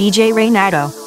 DJ Renato.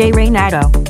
DJ Renato.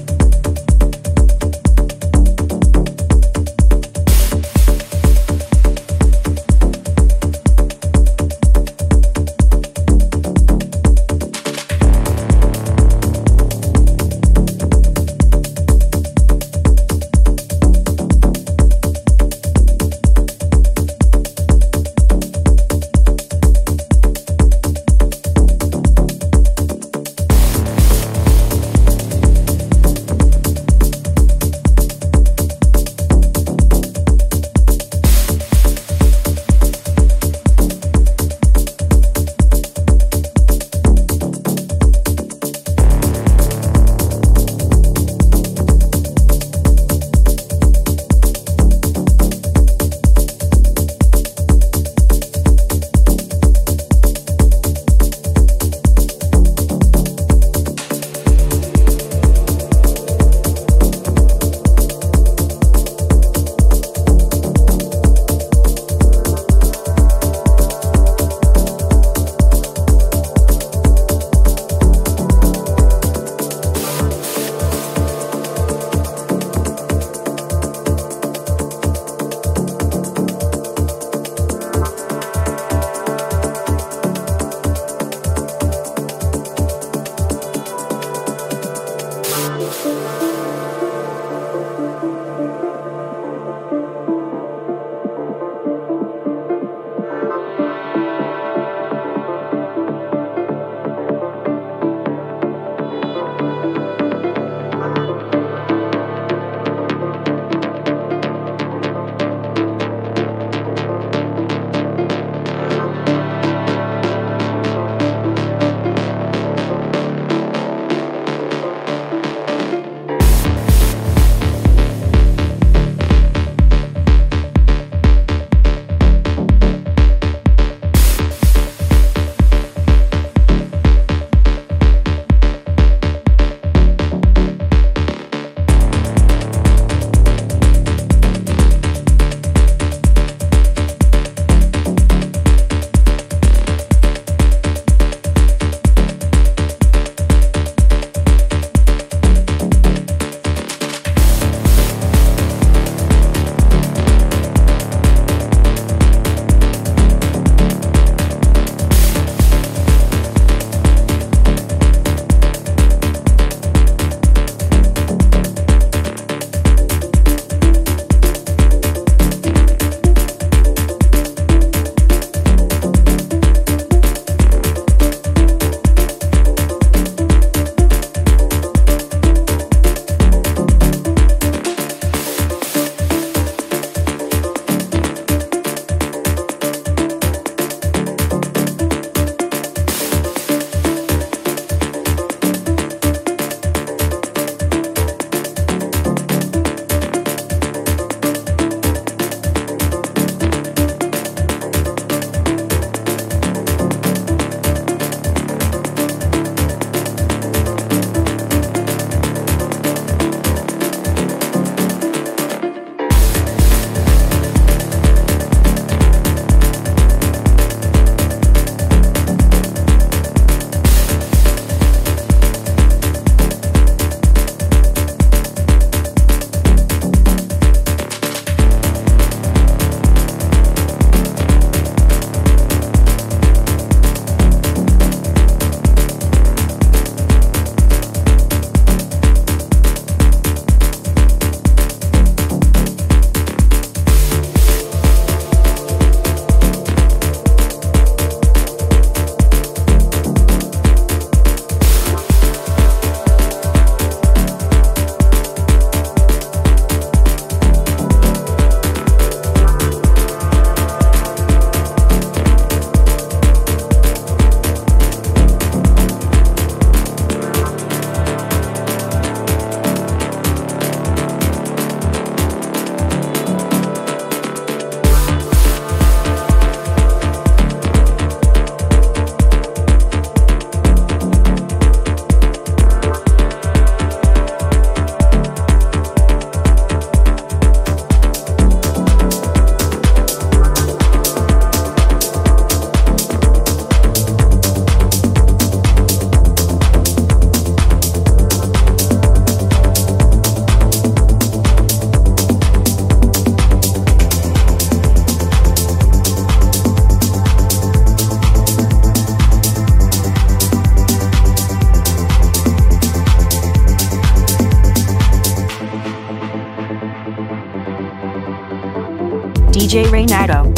DJ Renato.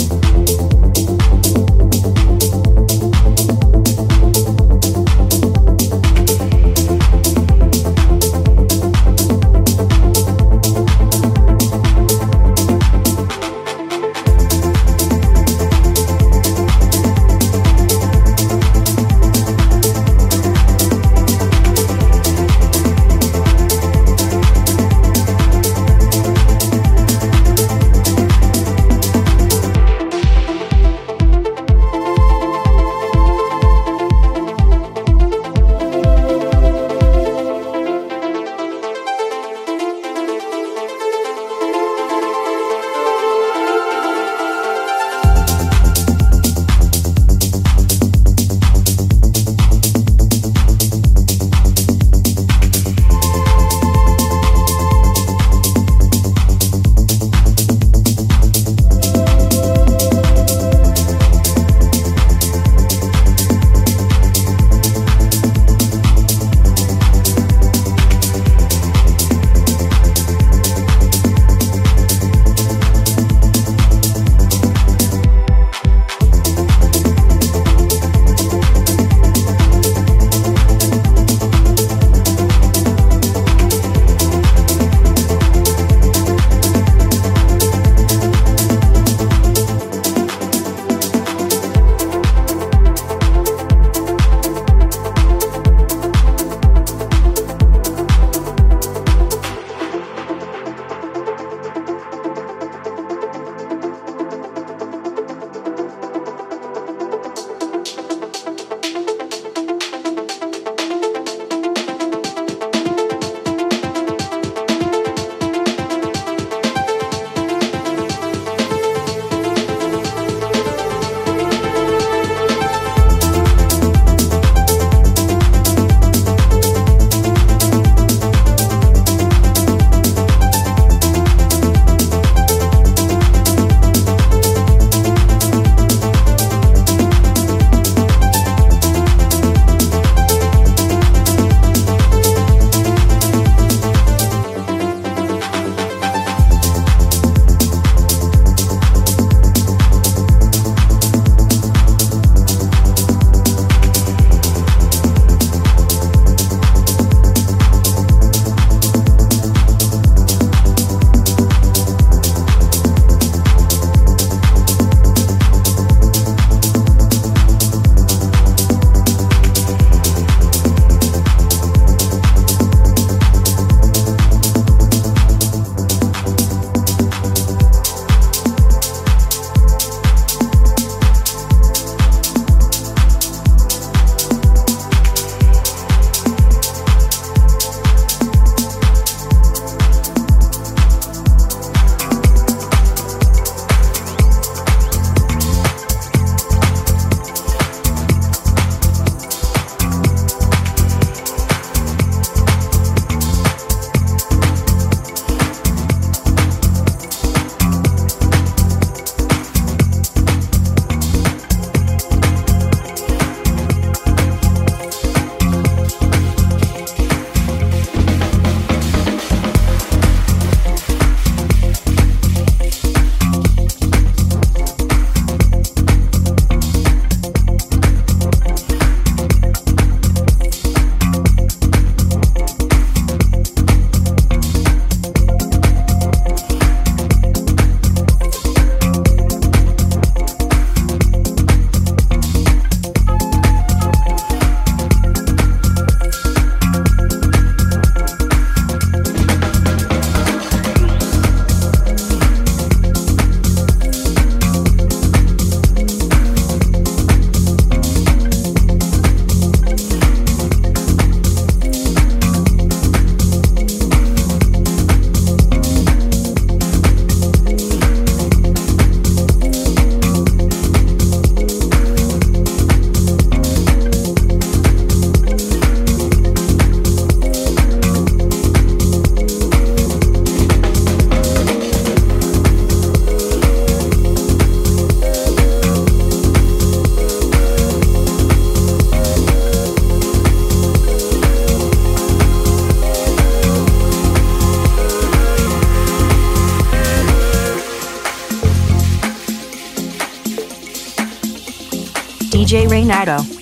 DJ Renato.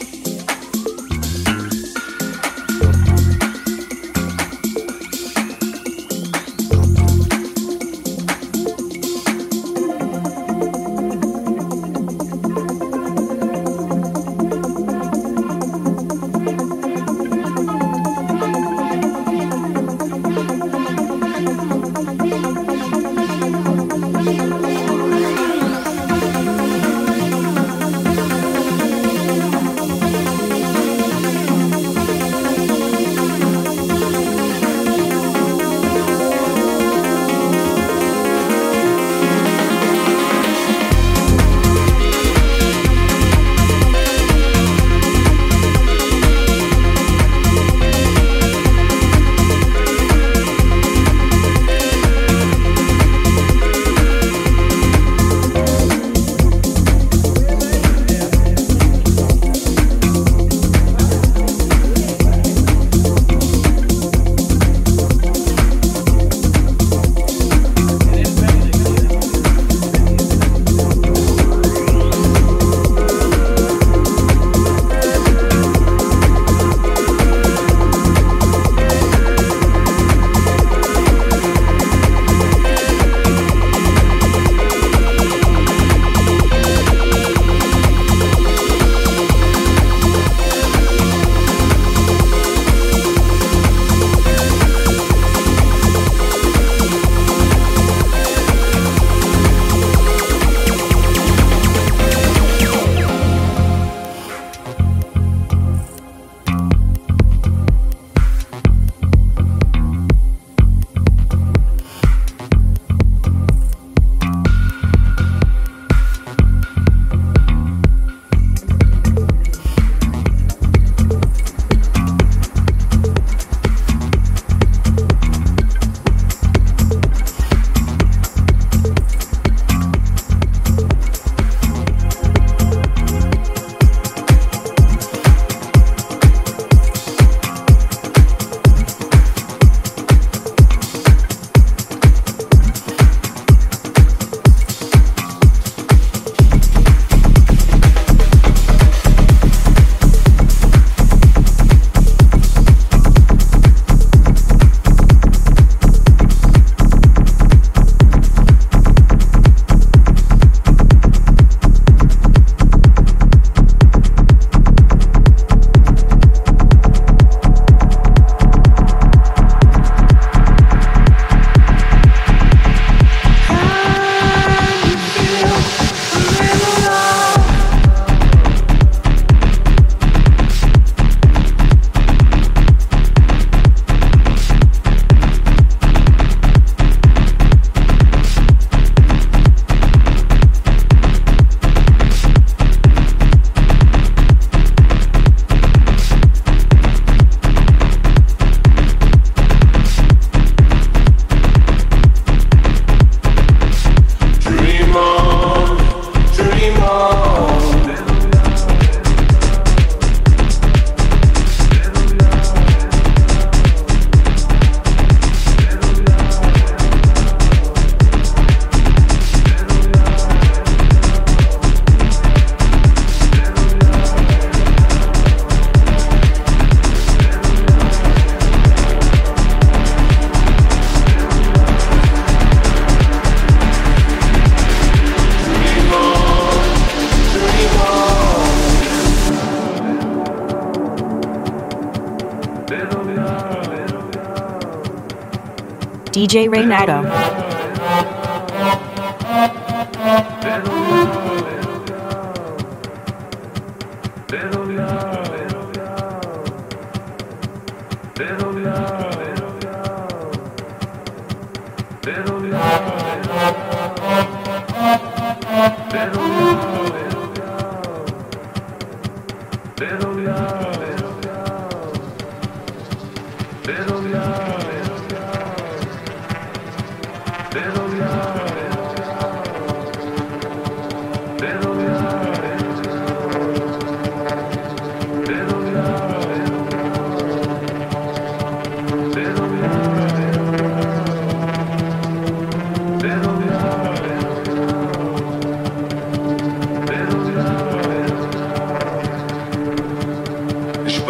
DJ Renato.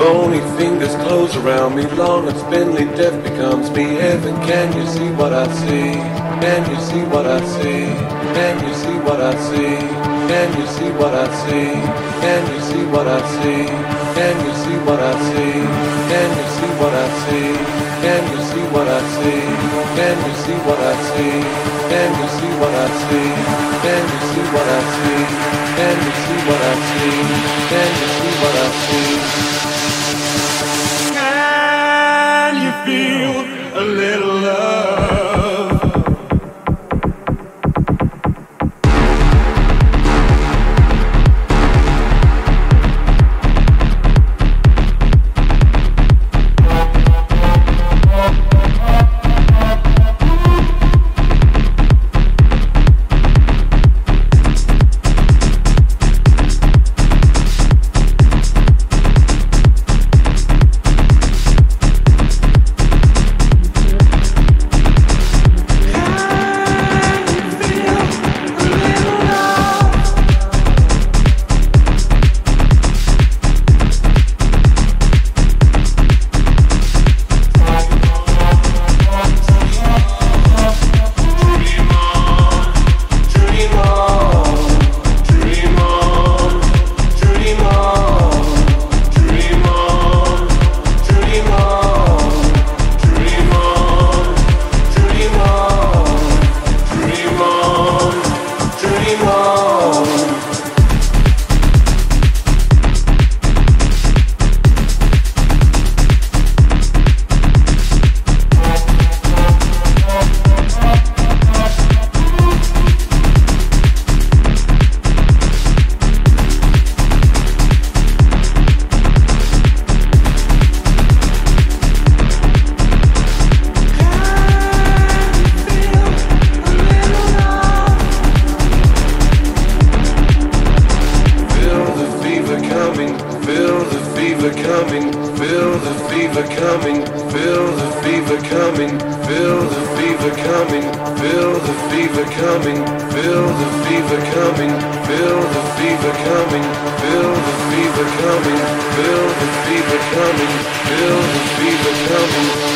Bony fingers close around me, long and spindly death becomes me. Heaven, can you see what I see? Can you see what I see? Can you see what I see? Can you see what I see? Can you see what I see? Can you see what I see? Can you see what I see? Can you see what I see? Can you see what I see? Can you see what I see? Can you see what I see? Can you see what I see? Can you see what I see? A little love.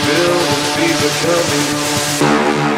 feel will be becoming.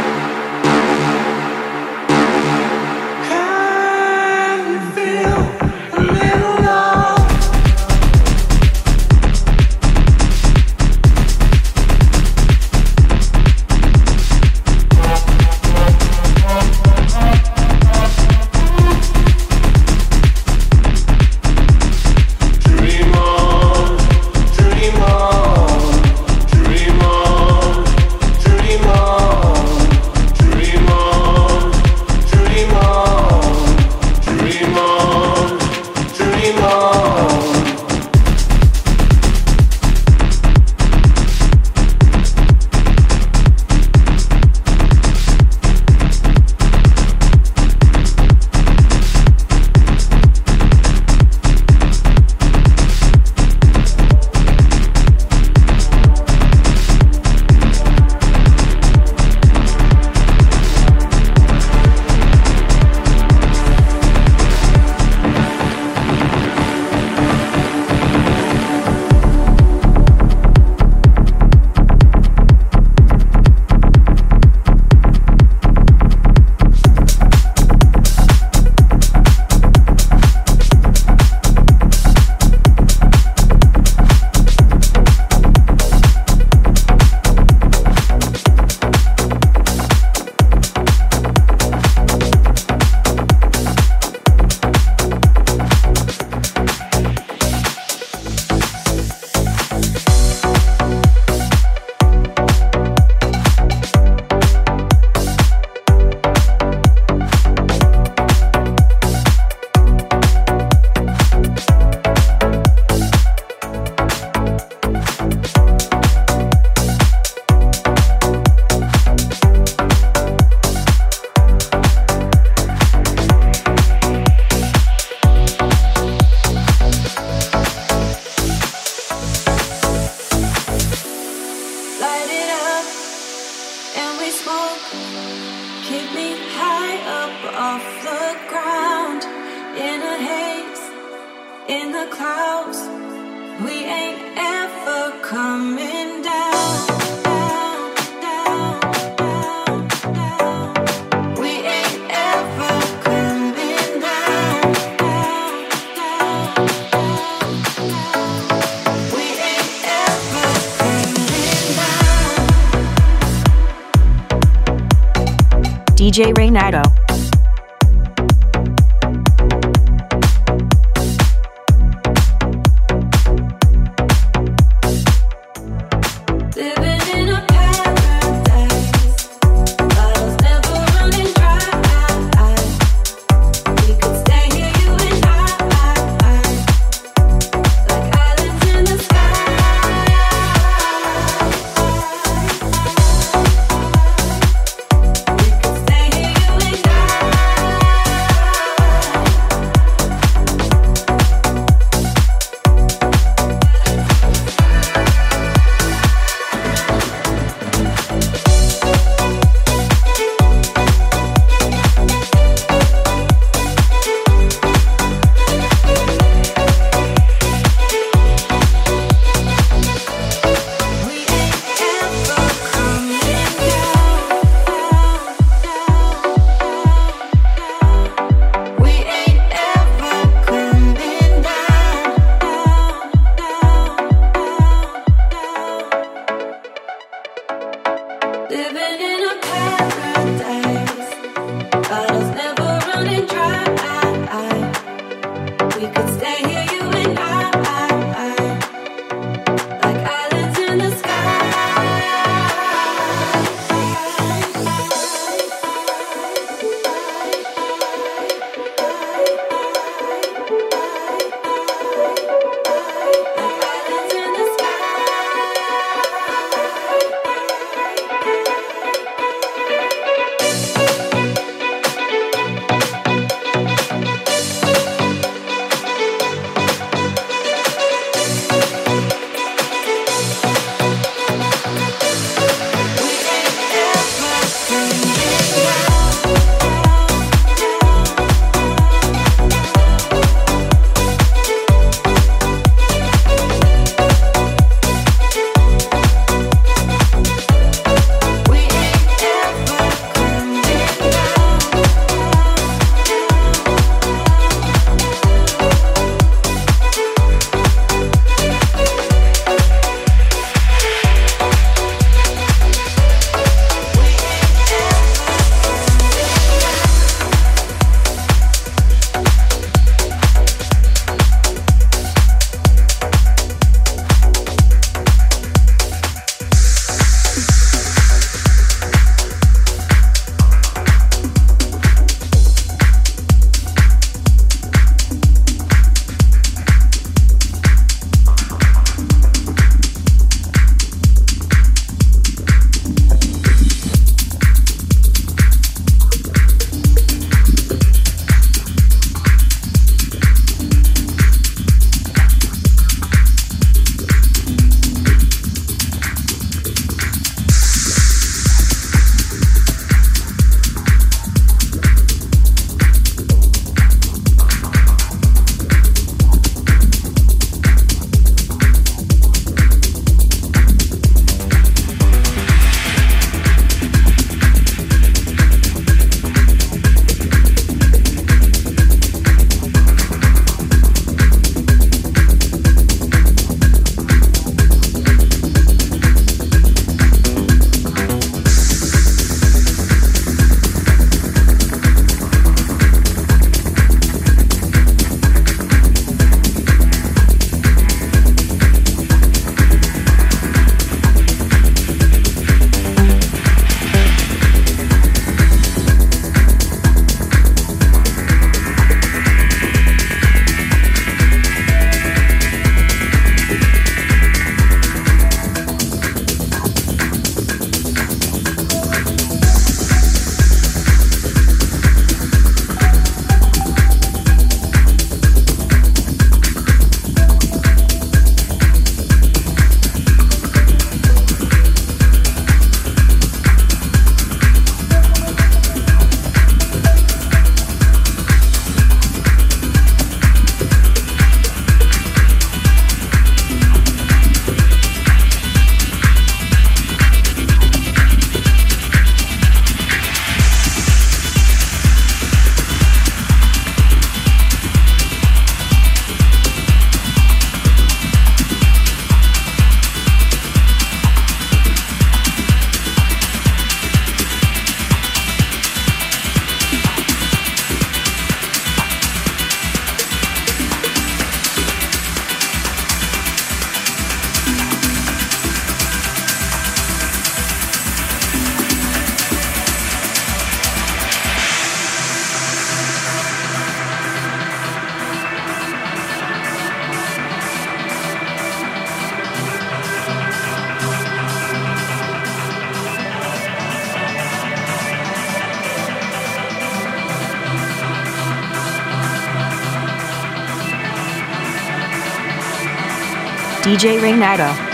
DJ Renato. DJ Renato.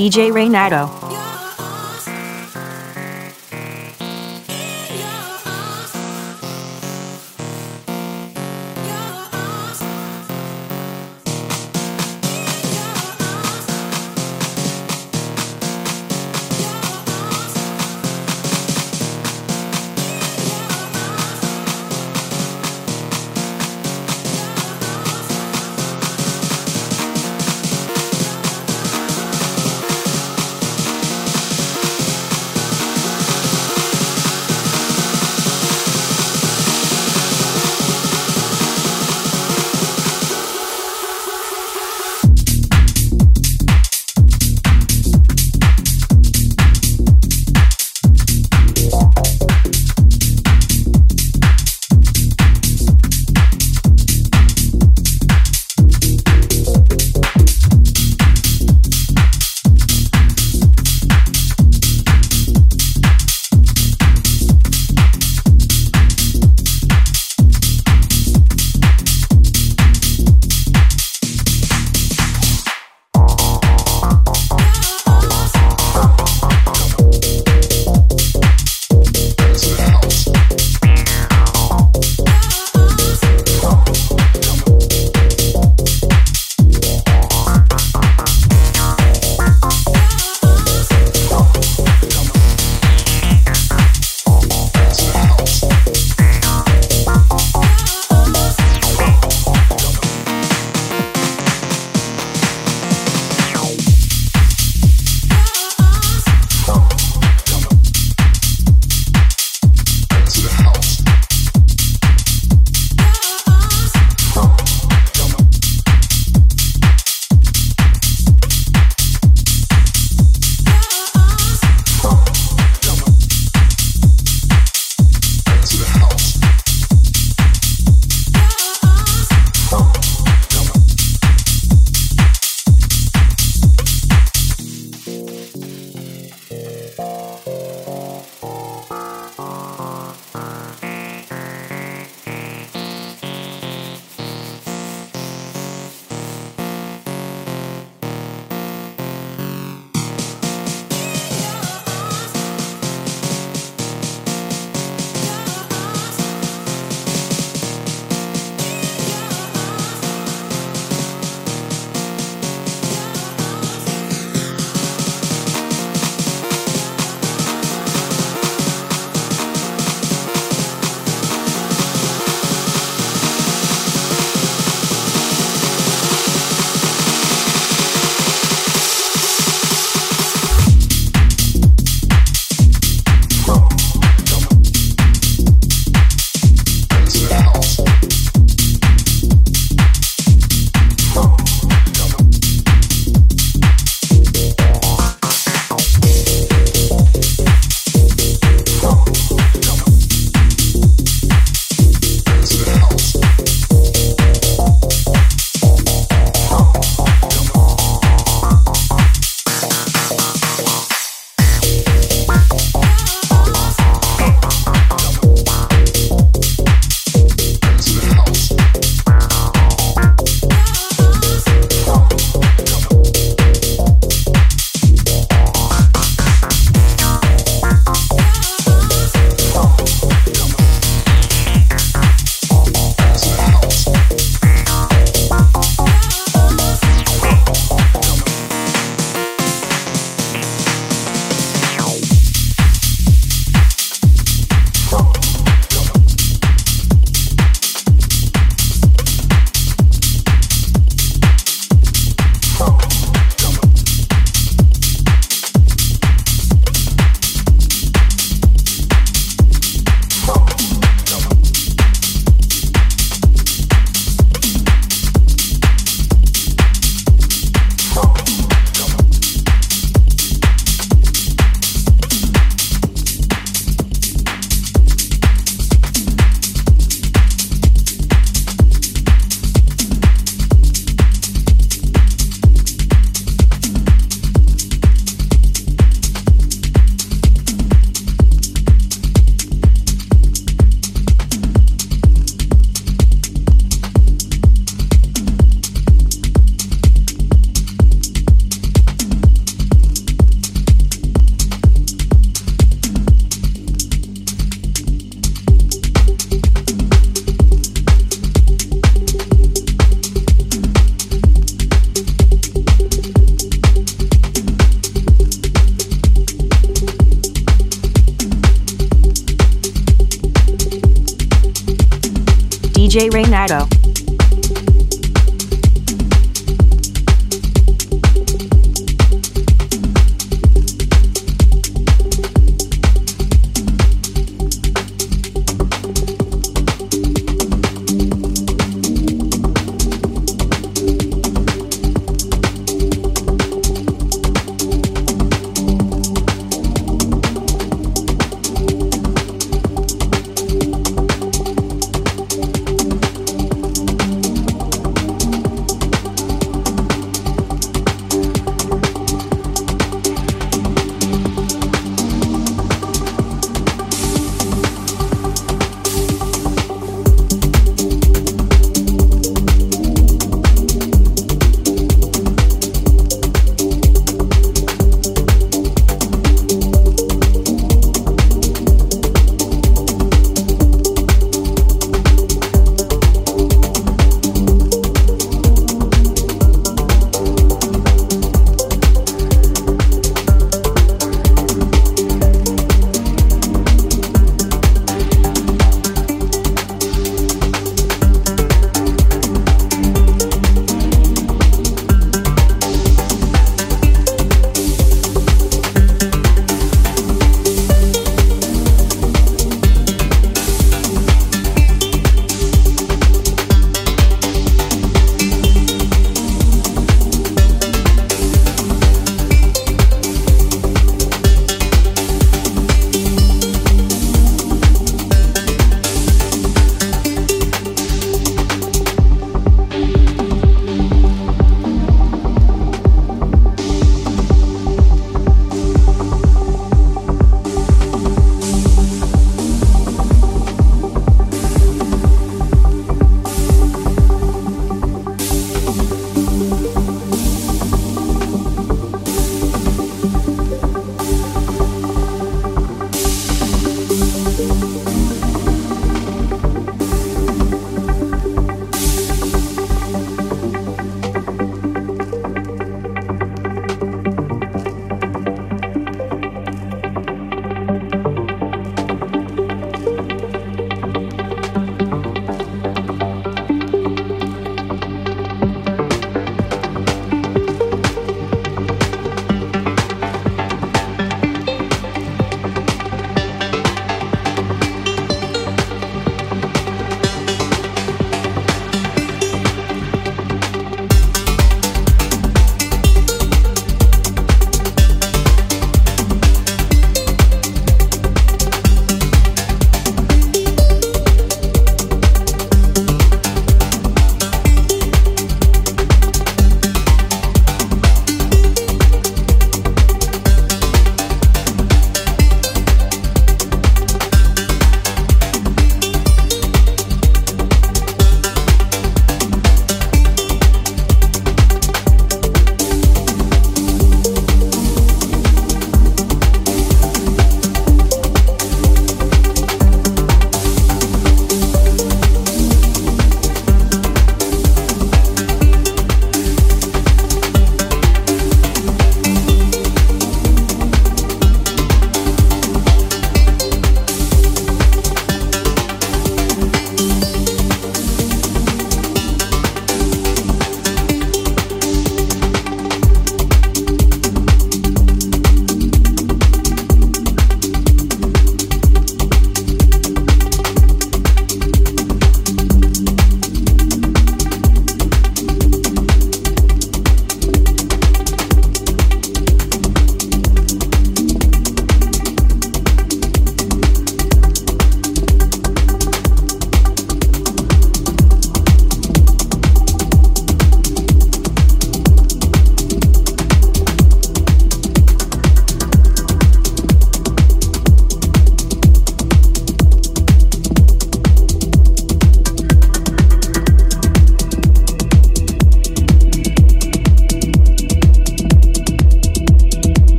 DJ Renato.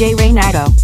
DJ Renato.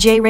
DJ Renato.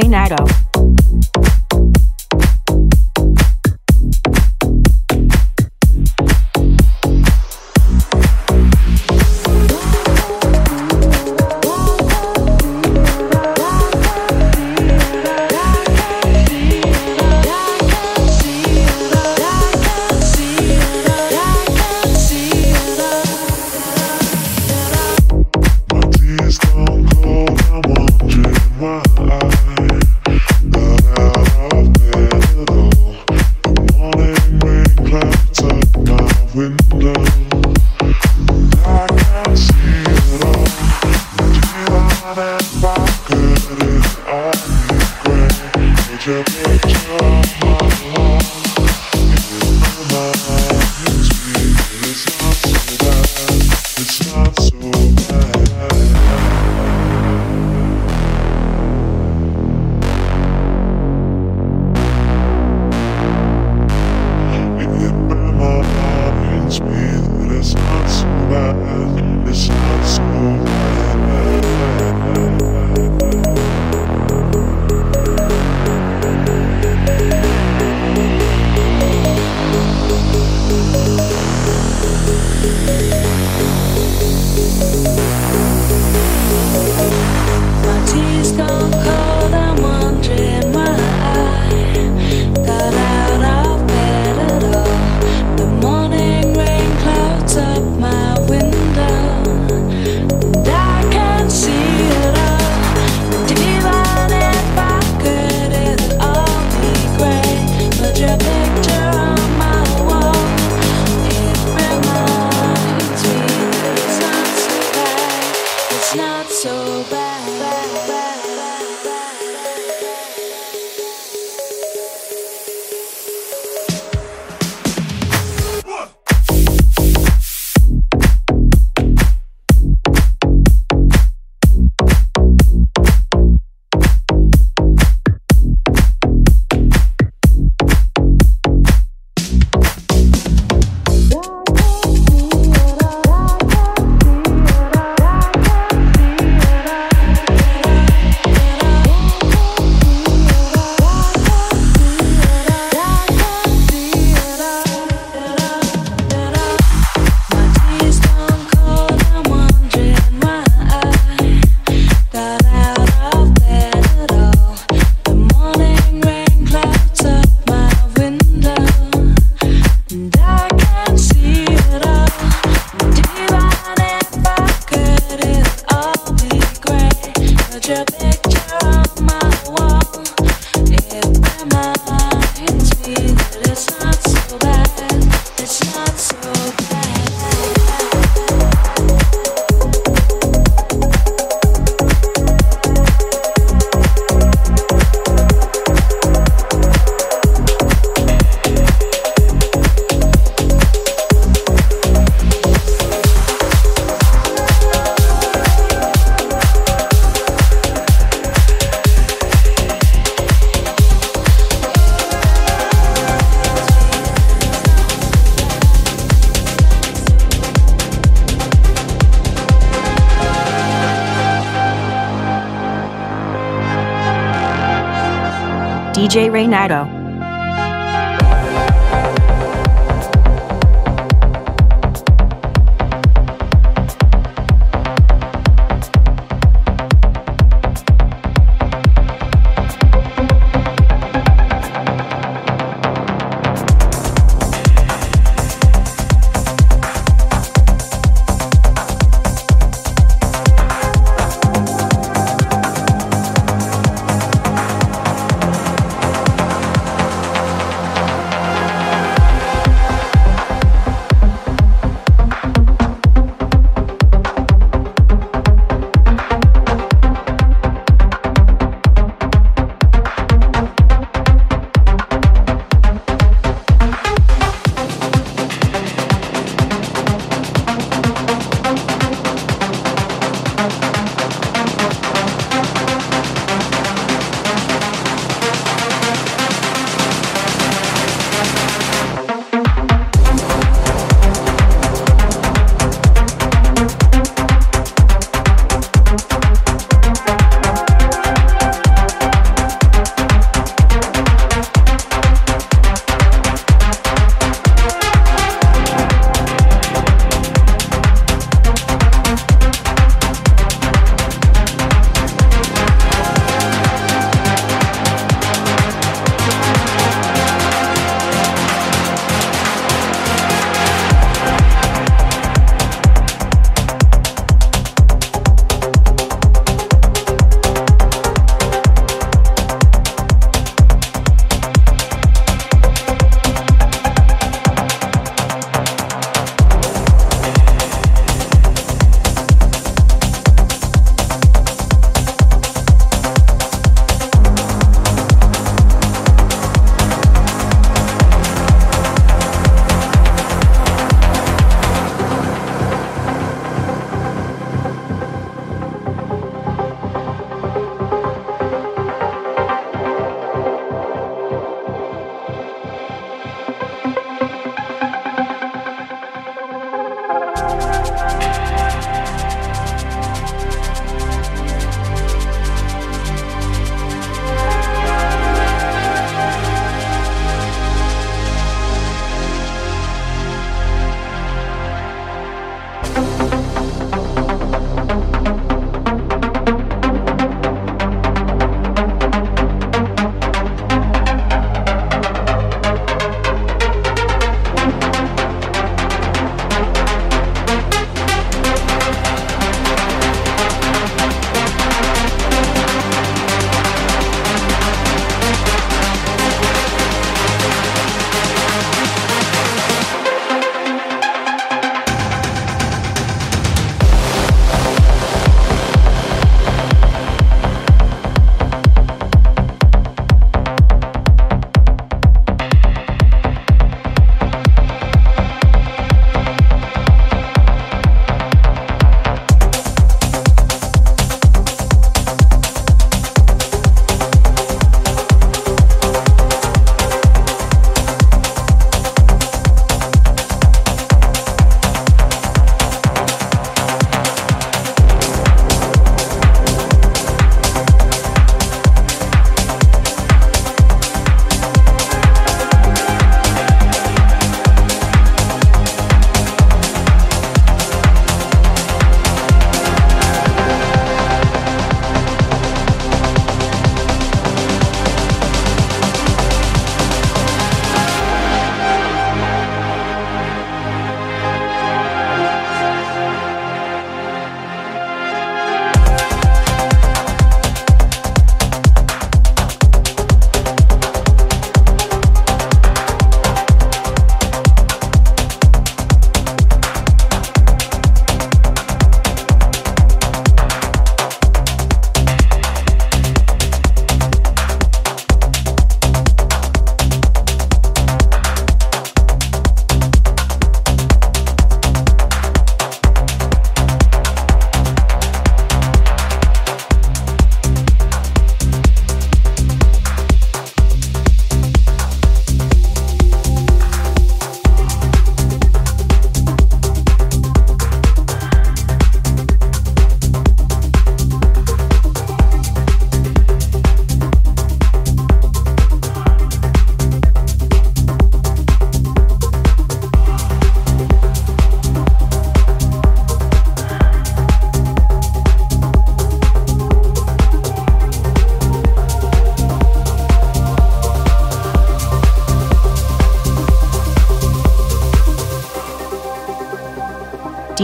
DJ Renato.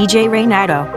DJ Renato.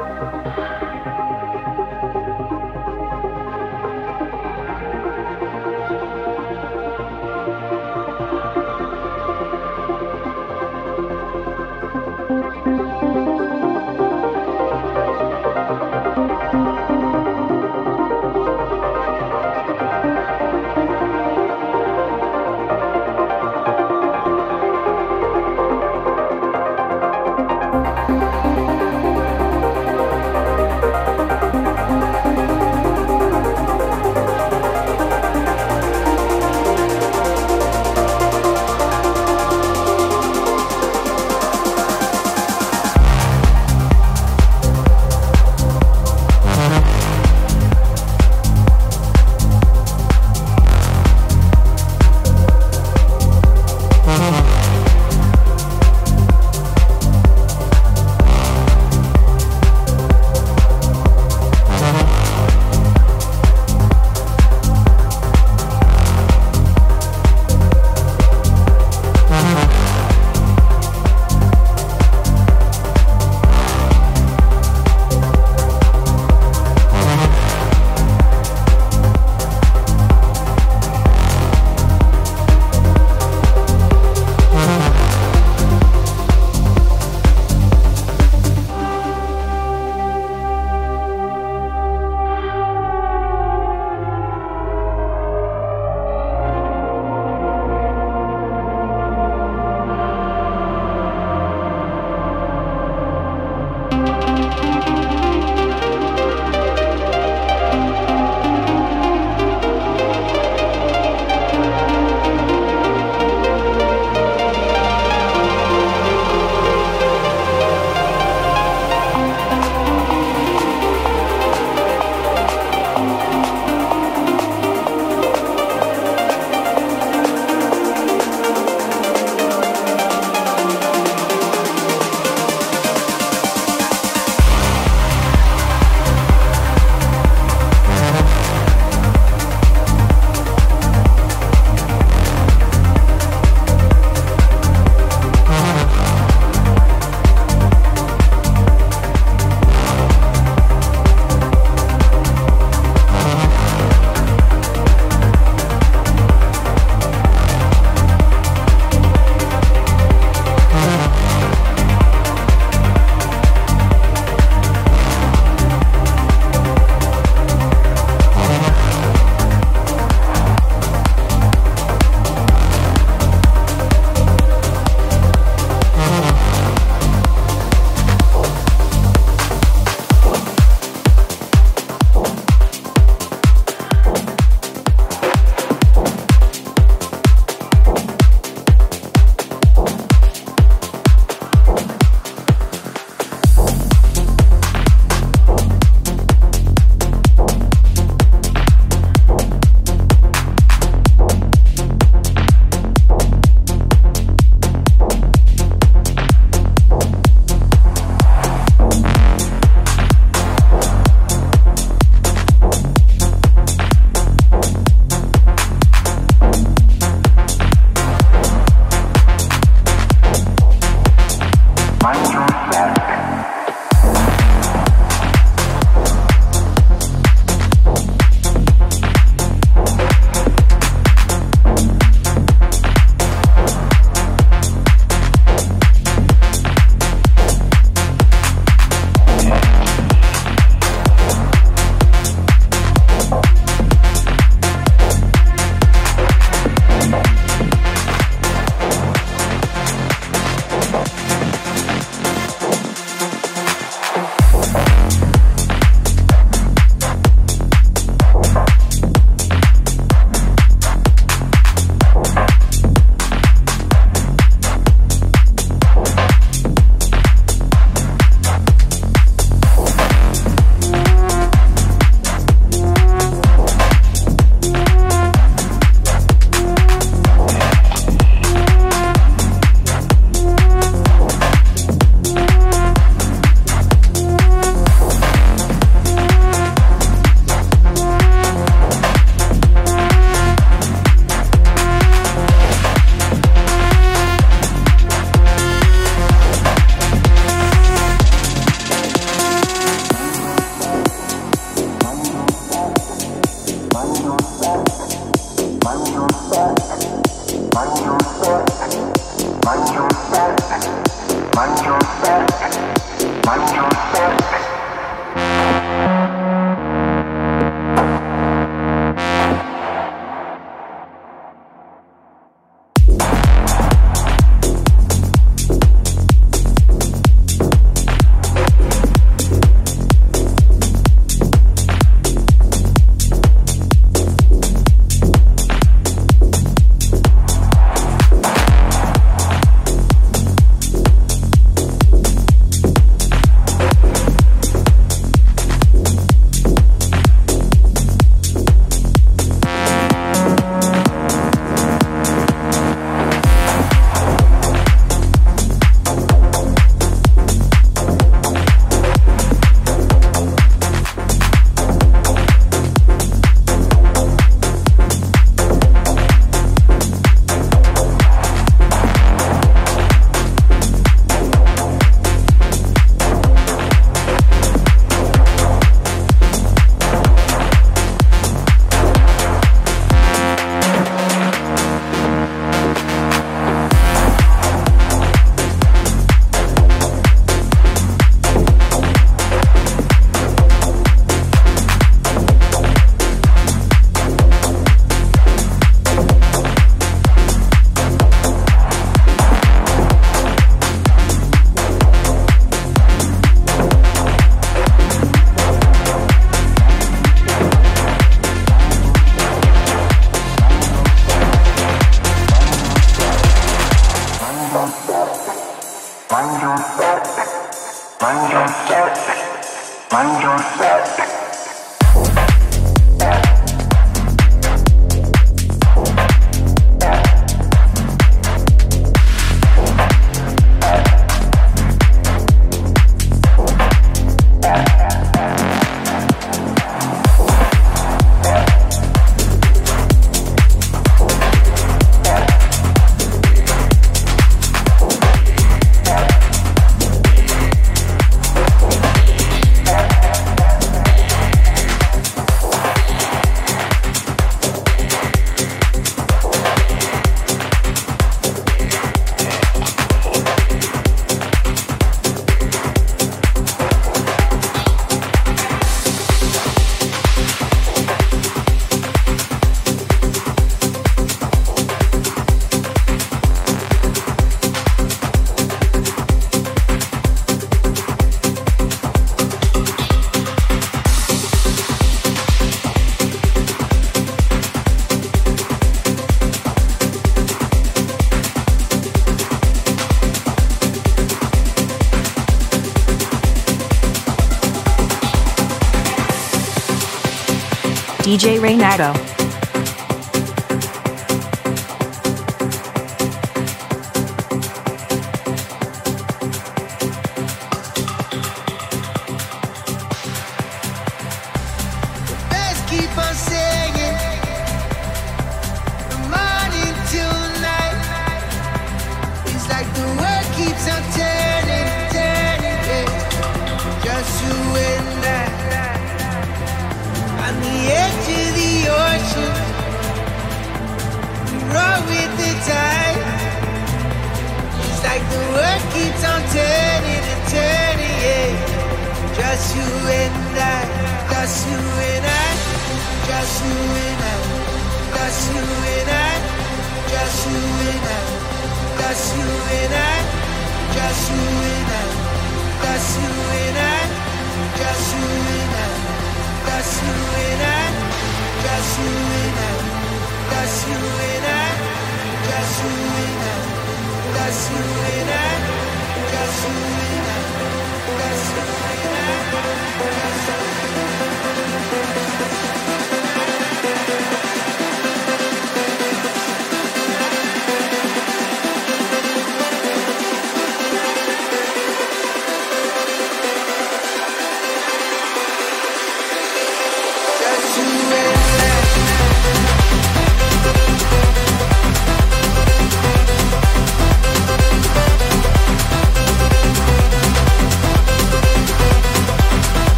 Renato.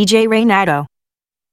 DJ Renato.